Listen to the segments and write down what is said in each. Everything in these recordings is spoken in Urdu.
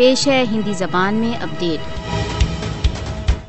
پیش ہے ہندی زبان میں اپڈیٹ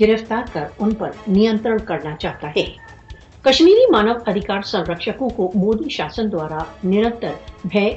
گرفتار کر ان پر نیانترن کرنا چاہتا ہے۔ کشمیری مانو ادھکار سنرکشکوں کو مودی شاسن دوارا نرتر بھے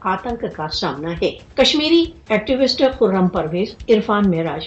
آتنک کا سامنا ہے۔ کشمیری ایکٹیوسٹ خرم پرویز عرفان معراج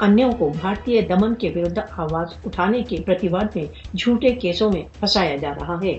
انوں کو بھارتی دمن کے ورد آواز اٹھانے کے پرتیواد میں جھوٹے کیسوں میں پھنسایا جا رہا ہے۔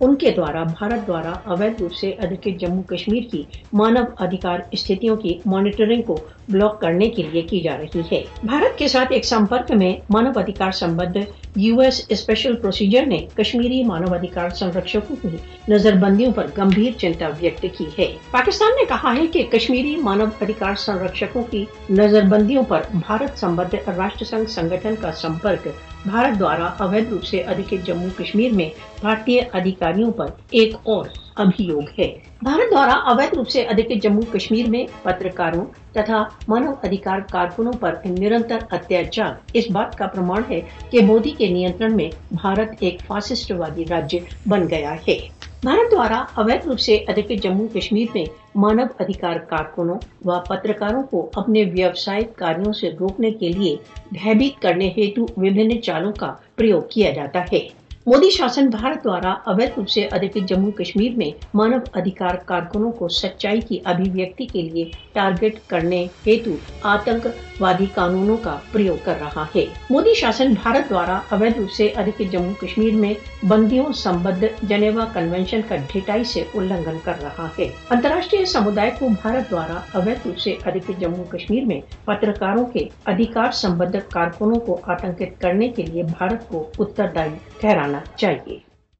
ان کے دوارا بھارت دوارا اویدھ روپ سے ادھکت جموں کشمیر کی مانو ادھکار استھتیوں کی مانیٹرنگ کو بلاک کرنے کے لیے کی جا رہی ہے۔ بھارت کے ساتھ ایک سمپرک میں مانو ادھیکار سمبدھ یو ایس اسپیشل پروسیجر نے کشمیری مانو ادھیکار سنرکشکوں کی نظر بندیوں پر گمبھیر چنتا ویکت کی ہے۔ پاکستان نے کہا ہے کہ کشمیری مانو ادھیکار سنرکشکوں کی نظر بندیوں پر بھارت سمبدھ راشٹر سنگھ سنگھن کا سمپرک بھارت دوارا اویدھ روپ سے ادھکت جموں کشمیر میں بھارتی ادھیکاریوں پر ایک اور ابھیوگ ہے بھارت دوارا اویدھ روپ سے ادھکت جموں کشمیر میں پترکاروں تتھا مانو ادھیکار کارکنوں پر نرنتر اتیاچار۔ اس بات کا پرمان ہے کہ مودی کے نیترن میں بھارت ایک فاسسٹ وادی راجیہ بن گیا ہے۔ بھارت دوارا اویدھ روپ سے ادھکت جموں کشمیر میں مانو ادھیکار کارکنوں و پترکاروں کو اپنے ویوسائک کاریوں سے روکنے کے لیے بھیبیت کرنے ہیتو وبھن چالوں کا پریوگ کیا جاتا ہے مودی شاسن بھارت دوارا اویدھ روپ سے ادھکت جموں کشمیر میں مانو ادھیکار کارکنوں کو سچائی کی ابھیویکتی کے لیے ٹارگٹ کرنے ہیتو آتنک وادی قانونوں کا پریوگ کر رہا ہے۔ مودی شاسن بھارت دوارا اویدھ روپ سے ادھکت جموں کشمیر میں بندیوں سمبدھ جنیوا کنونشن کا ڈھٹائی سے النگھن کر رہا ہے۔ انترراشٹریہ سمودائے کو بھارت دوارا اویدھ روپ سے ادھکت جموں کشمیر میں پترکاروں کے ادھیکار سمبدھ کارکنوں کو آتنکت کرنے کے لیے بھارت کو اتردائی ٹھہرانا چاہیے۔